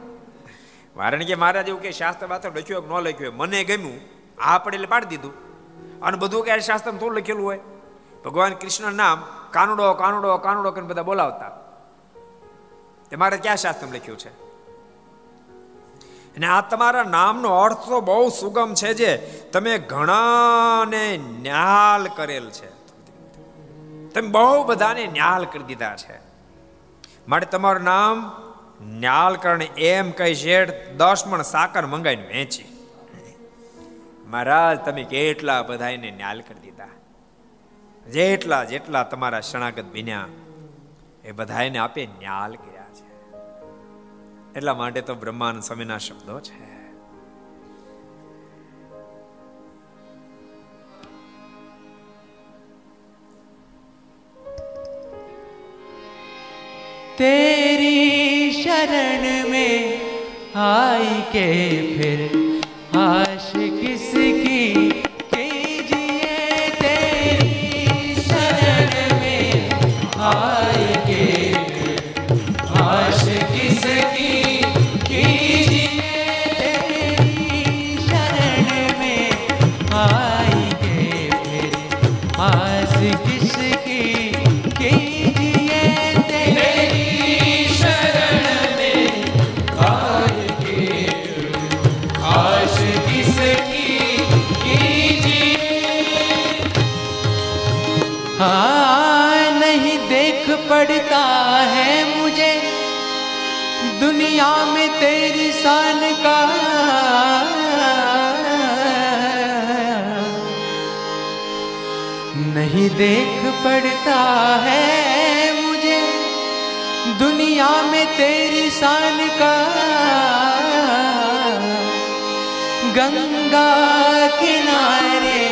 વારણ કે, મહારાજ, એવું કે શાસ્ત્ર બાસ્ત્ર લખ્યું ન લખ્યું મને ગમ્યું. આ પડે એટલે પાડી દીધું. અને બધું કે શાસ્ત્ર થોડું લખેલું હોય? ભગવાન કૃષ્ણ નામ કાનુડો કાનુડો કાનુડો કરીને બધા બોલાવતા. તે મારે ક્યાં શાસ્ત્ર લખ્યું છે? અને આ તમારા નામનો અર્થ તો બહુ સુગમ છે જે તમે ઘણાને ન્યાલ કરેલ છે. તમે બહુ બધાને ન્યાલ કરી દીધા છે. માટે તમારું નામ ન્યાલકરણ એમ કઈ શેઠ દસ મણ સાકર મંગાઈને વેચી. મહારાજ, તમે કેટલા બધાને ન્યાલ કરી દીધા. જેટલા જેટલા તમારા શરણાગત બન્યા, એ બધાને આપે ન્યાલ છે એટલા માટે તો બ્રહ્માનંદ સ્વામીના શબ્દો છે तेरी शरण में आई के फिर आश किसकी हाँ नहीं देख पड़ता है मुझे दुनिया में तेरी शान का। नहीं देख पड़ता है मुझे दुनिया में तेरी शान का। गंगा किनारे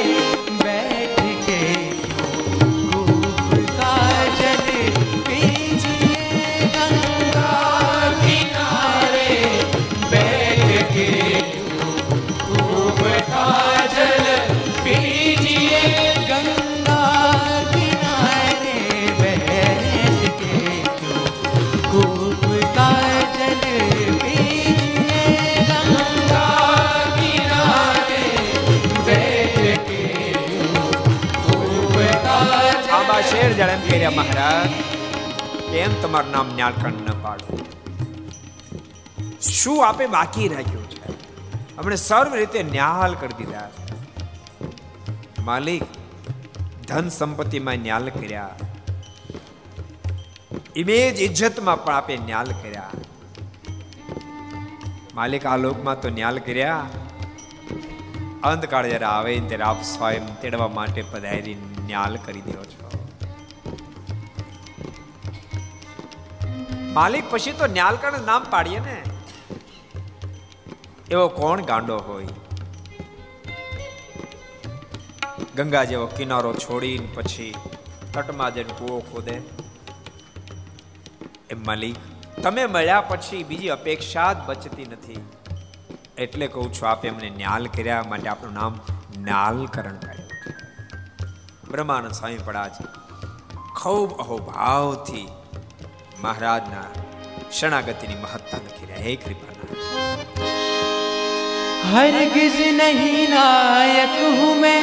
શેર જળ એમ મહારાજ, કેમ તમારું નામ ન્યાળખંડ ન પાડો? શું આપે બાકી રાખ્યું છે? આપણે સર્વ રીતે ન્યાલ કરી દીધા માલિક, ધન સંપત્તિમાં ન્યાલ કર્યા. ઇમેજ ઇજ્જતમાં પણ આપે ન્યાલ કર્યા. માલિક, આ લોકમાં તો ન્યાલ કર્યા. અંતકાળ જ્યારે આવે ત્યારે આપ સ્વયં તેડવા માટે પધારી ન્યાલ કરી દો છો. માલિક પછી તો ન્યાલકણ નામ પાડીએ ને. એવો કોણ ગાંડો હોય? ગંગા જેવો કિનારો છોડીને પછી તટમાં જઈને કૂવો ખોદે. એ માલિક, તમે મળ્યા પછી બીજી અપેક્ષા જ બચતી નથી. એટલે કહું છું, આપે એમને ન્યાલ કર્યા માટે આપણું નામ ન્યાલકરણ કર્યું બ્રહ્માનંદ સ્વામી પડા છે ખૂબ અહોભાવથી મહારાજના શરણાગતિની મહત્તા લખી રહ્યા હે કૃપાના हरगिज नहीं लायक हूँ मैं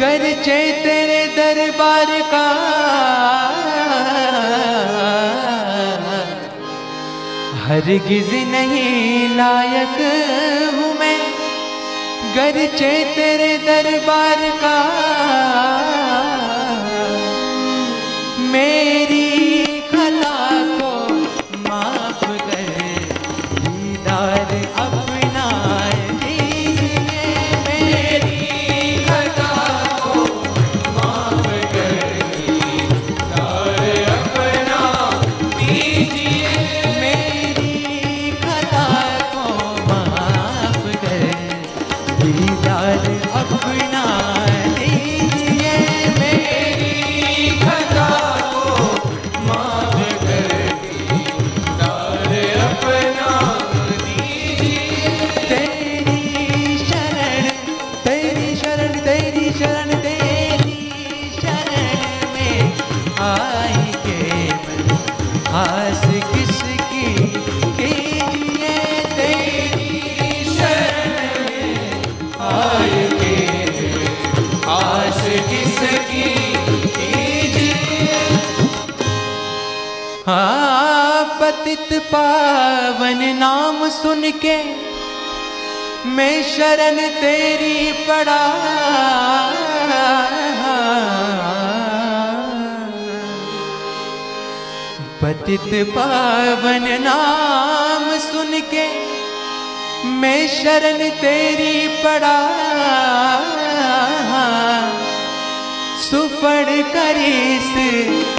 गरचे तेरे दरबार का हरगिज नहीं लायक हूँ मैं गरचे तेरे दरबार का made के मैं शरण तेरी पड़ा। पतित पावन नाम सुन के मैं शरण तेरी पड़ा। सुफड़ कर इस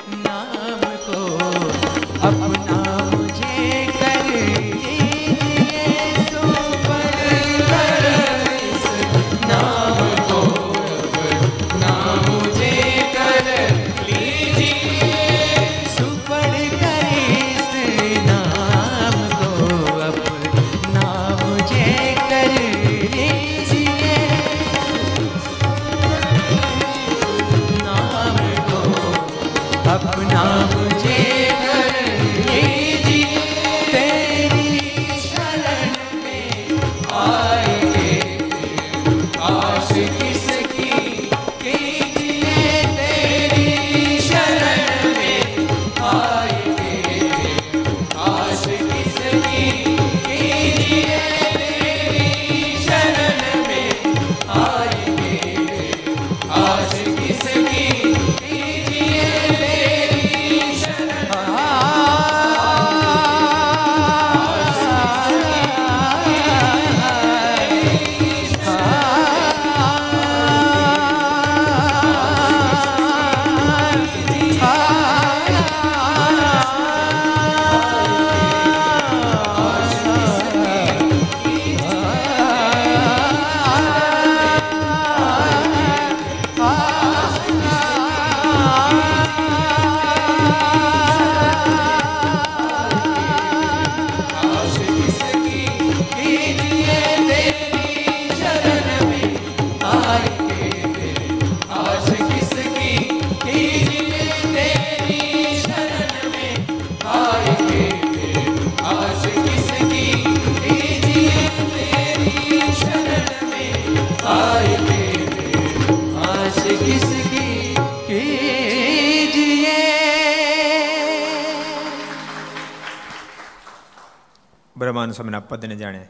બ્રહ્માનુ સ્વામીના પદને જાણે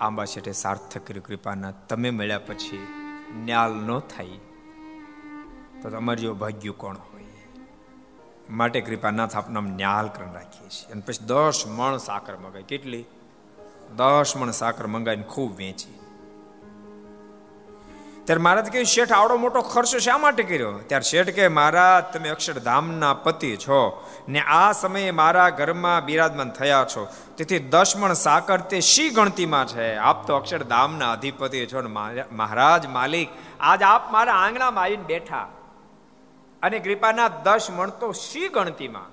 આંબા શેઠે સાર્થક કર્યું. કૃપાના તમે મળ્યા પછી ન્યાલ ન થાય તો તમારી જેવું ભાગ્યું કોણ હોય? માટે કૃપાનાથ આપના ન્યાલ કરીને રાખીએ છીએ. અને પછી દસ મણ સાકર મગાવી કેટલી? દસ મણ સાકર મંગાવીને ખૂબ વેચી. ત્યારે મહારાજ કહે, શેઠ, આવડો મોટો ખર્ચ શા માટે કર્યો? ત્યારે શેઠ કે મહારાજ, તમે અક્ષરધામના પતિ છો ને આ સમયે મારા ઘરમાં બિરાજમાન થયા છો. તેથી દશમણ સાકર તે શી ગણતીમાં છે? આપ તો અક્ષરધામના અધિપતિ છો ને મહારાજ માલિક. આજ આપ મારા આંગણામાં આવીને બેઠા. અને કૃપાના દસ મણ તો શી ગણતીમાં?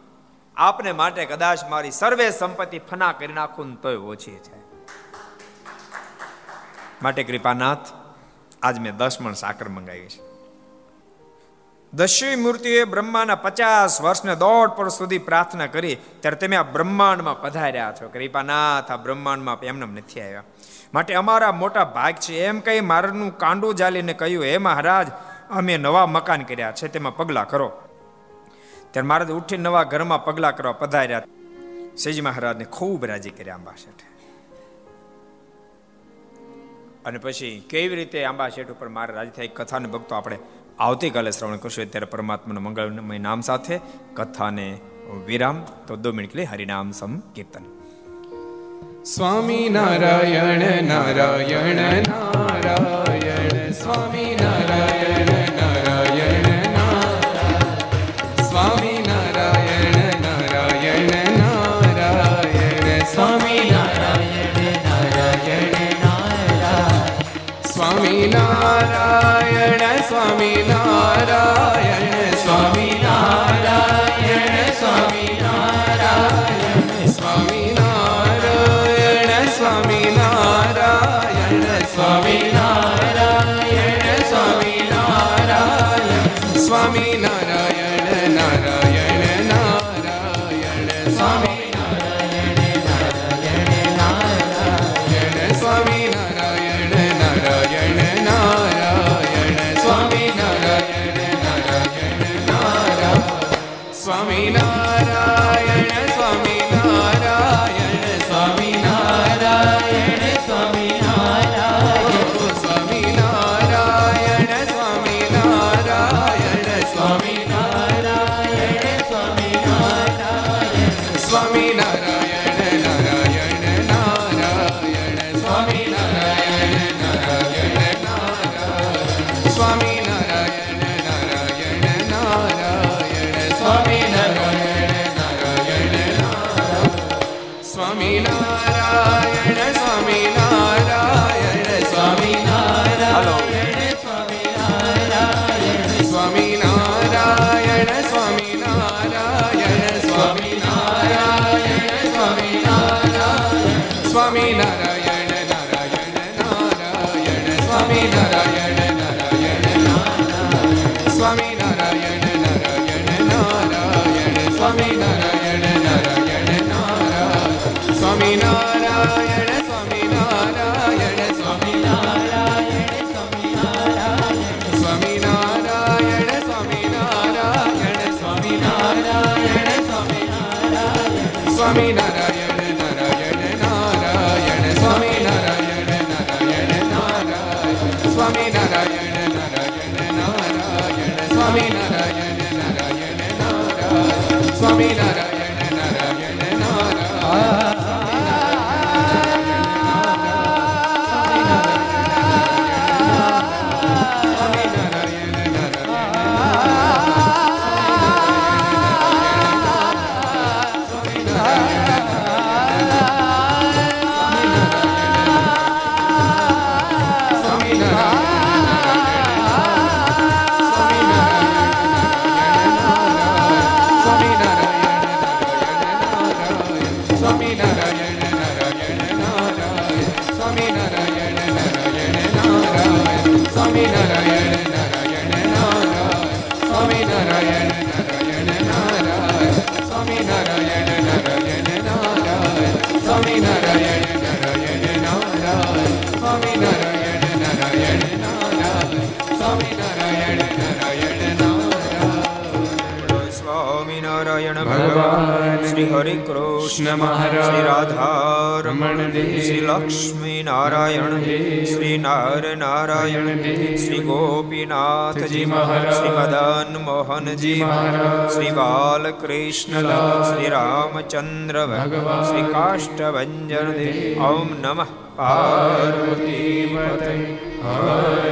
આપને માટે કદાચ મારી સર્વે સંપત્તિ ફના કરી નાખું તોય ઓછી છે. માટે કૃપાનાથ આજ મેં દસ મણ સાકર મંગાવી છે. દશમી મૂર્તિએ બ્રહ્માના પચાસ વર્ષને દોઢ પર સુધી પ્રાર્થના કરી, ત્યારે તમે આ બ્રહ્માંડમાં પધાર્યા છો. કૃપાનાથ, આ બ્રહ્માંડમાં એમને નથી આવ્યા. માટે અમારા મોટા ભાગ છે, એમ કહી મારનું કાંડું જાલીને કહ્યું, હે મહારાજ, અમે નવા મકાન કર્યા છે, તેમાં પગલાં કરો. ત્યારે મહારાજ ઉઠી નવા ઘરમાં પગલાં કરવા પધાર્યા. સેજ મહારાજને ખૂબ રાજી કર્યા અંબા શેઠે. અને પછી કેવી રીતે આંબા શેઠ ઉપર મારે રાજી થાય કથાને ભક્તો આપણે આવતીકાલે શ્રવણ કરશું. ત્યારે પરમાત્માના મંગળમય નામ સાથે કથાને વિરામ. તો દો મિનિટ લે હરિનામ સમ કીર્તન Swami Narayan Narayan Narayan. I mean. Swami Narayan ભગવાન શ્રી હરિ કૃષ્ણ મહારાજ શ્રી રાધારમણ શ્રી લક્ષ્મી નારાયણ શ્રી નાર નારાયણ શ્રી ગોપીનાથજી મહારાજ શ્રી મદન મોહનજી મહારાજ શ્રી બાલકૃષ્ણ શ્રી રામચંદ્ર ભગવાન શ્રી કાષ્ટભન ઓમ નમઃ પાર્વતી હર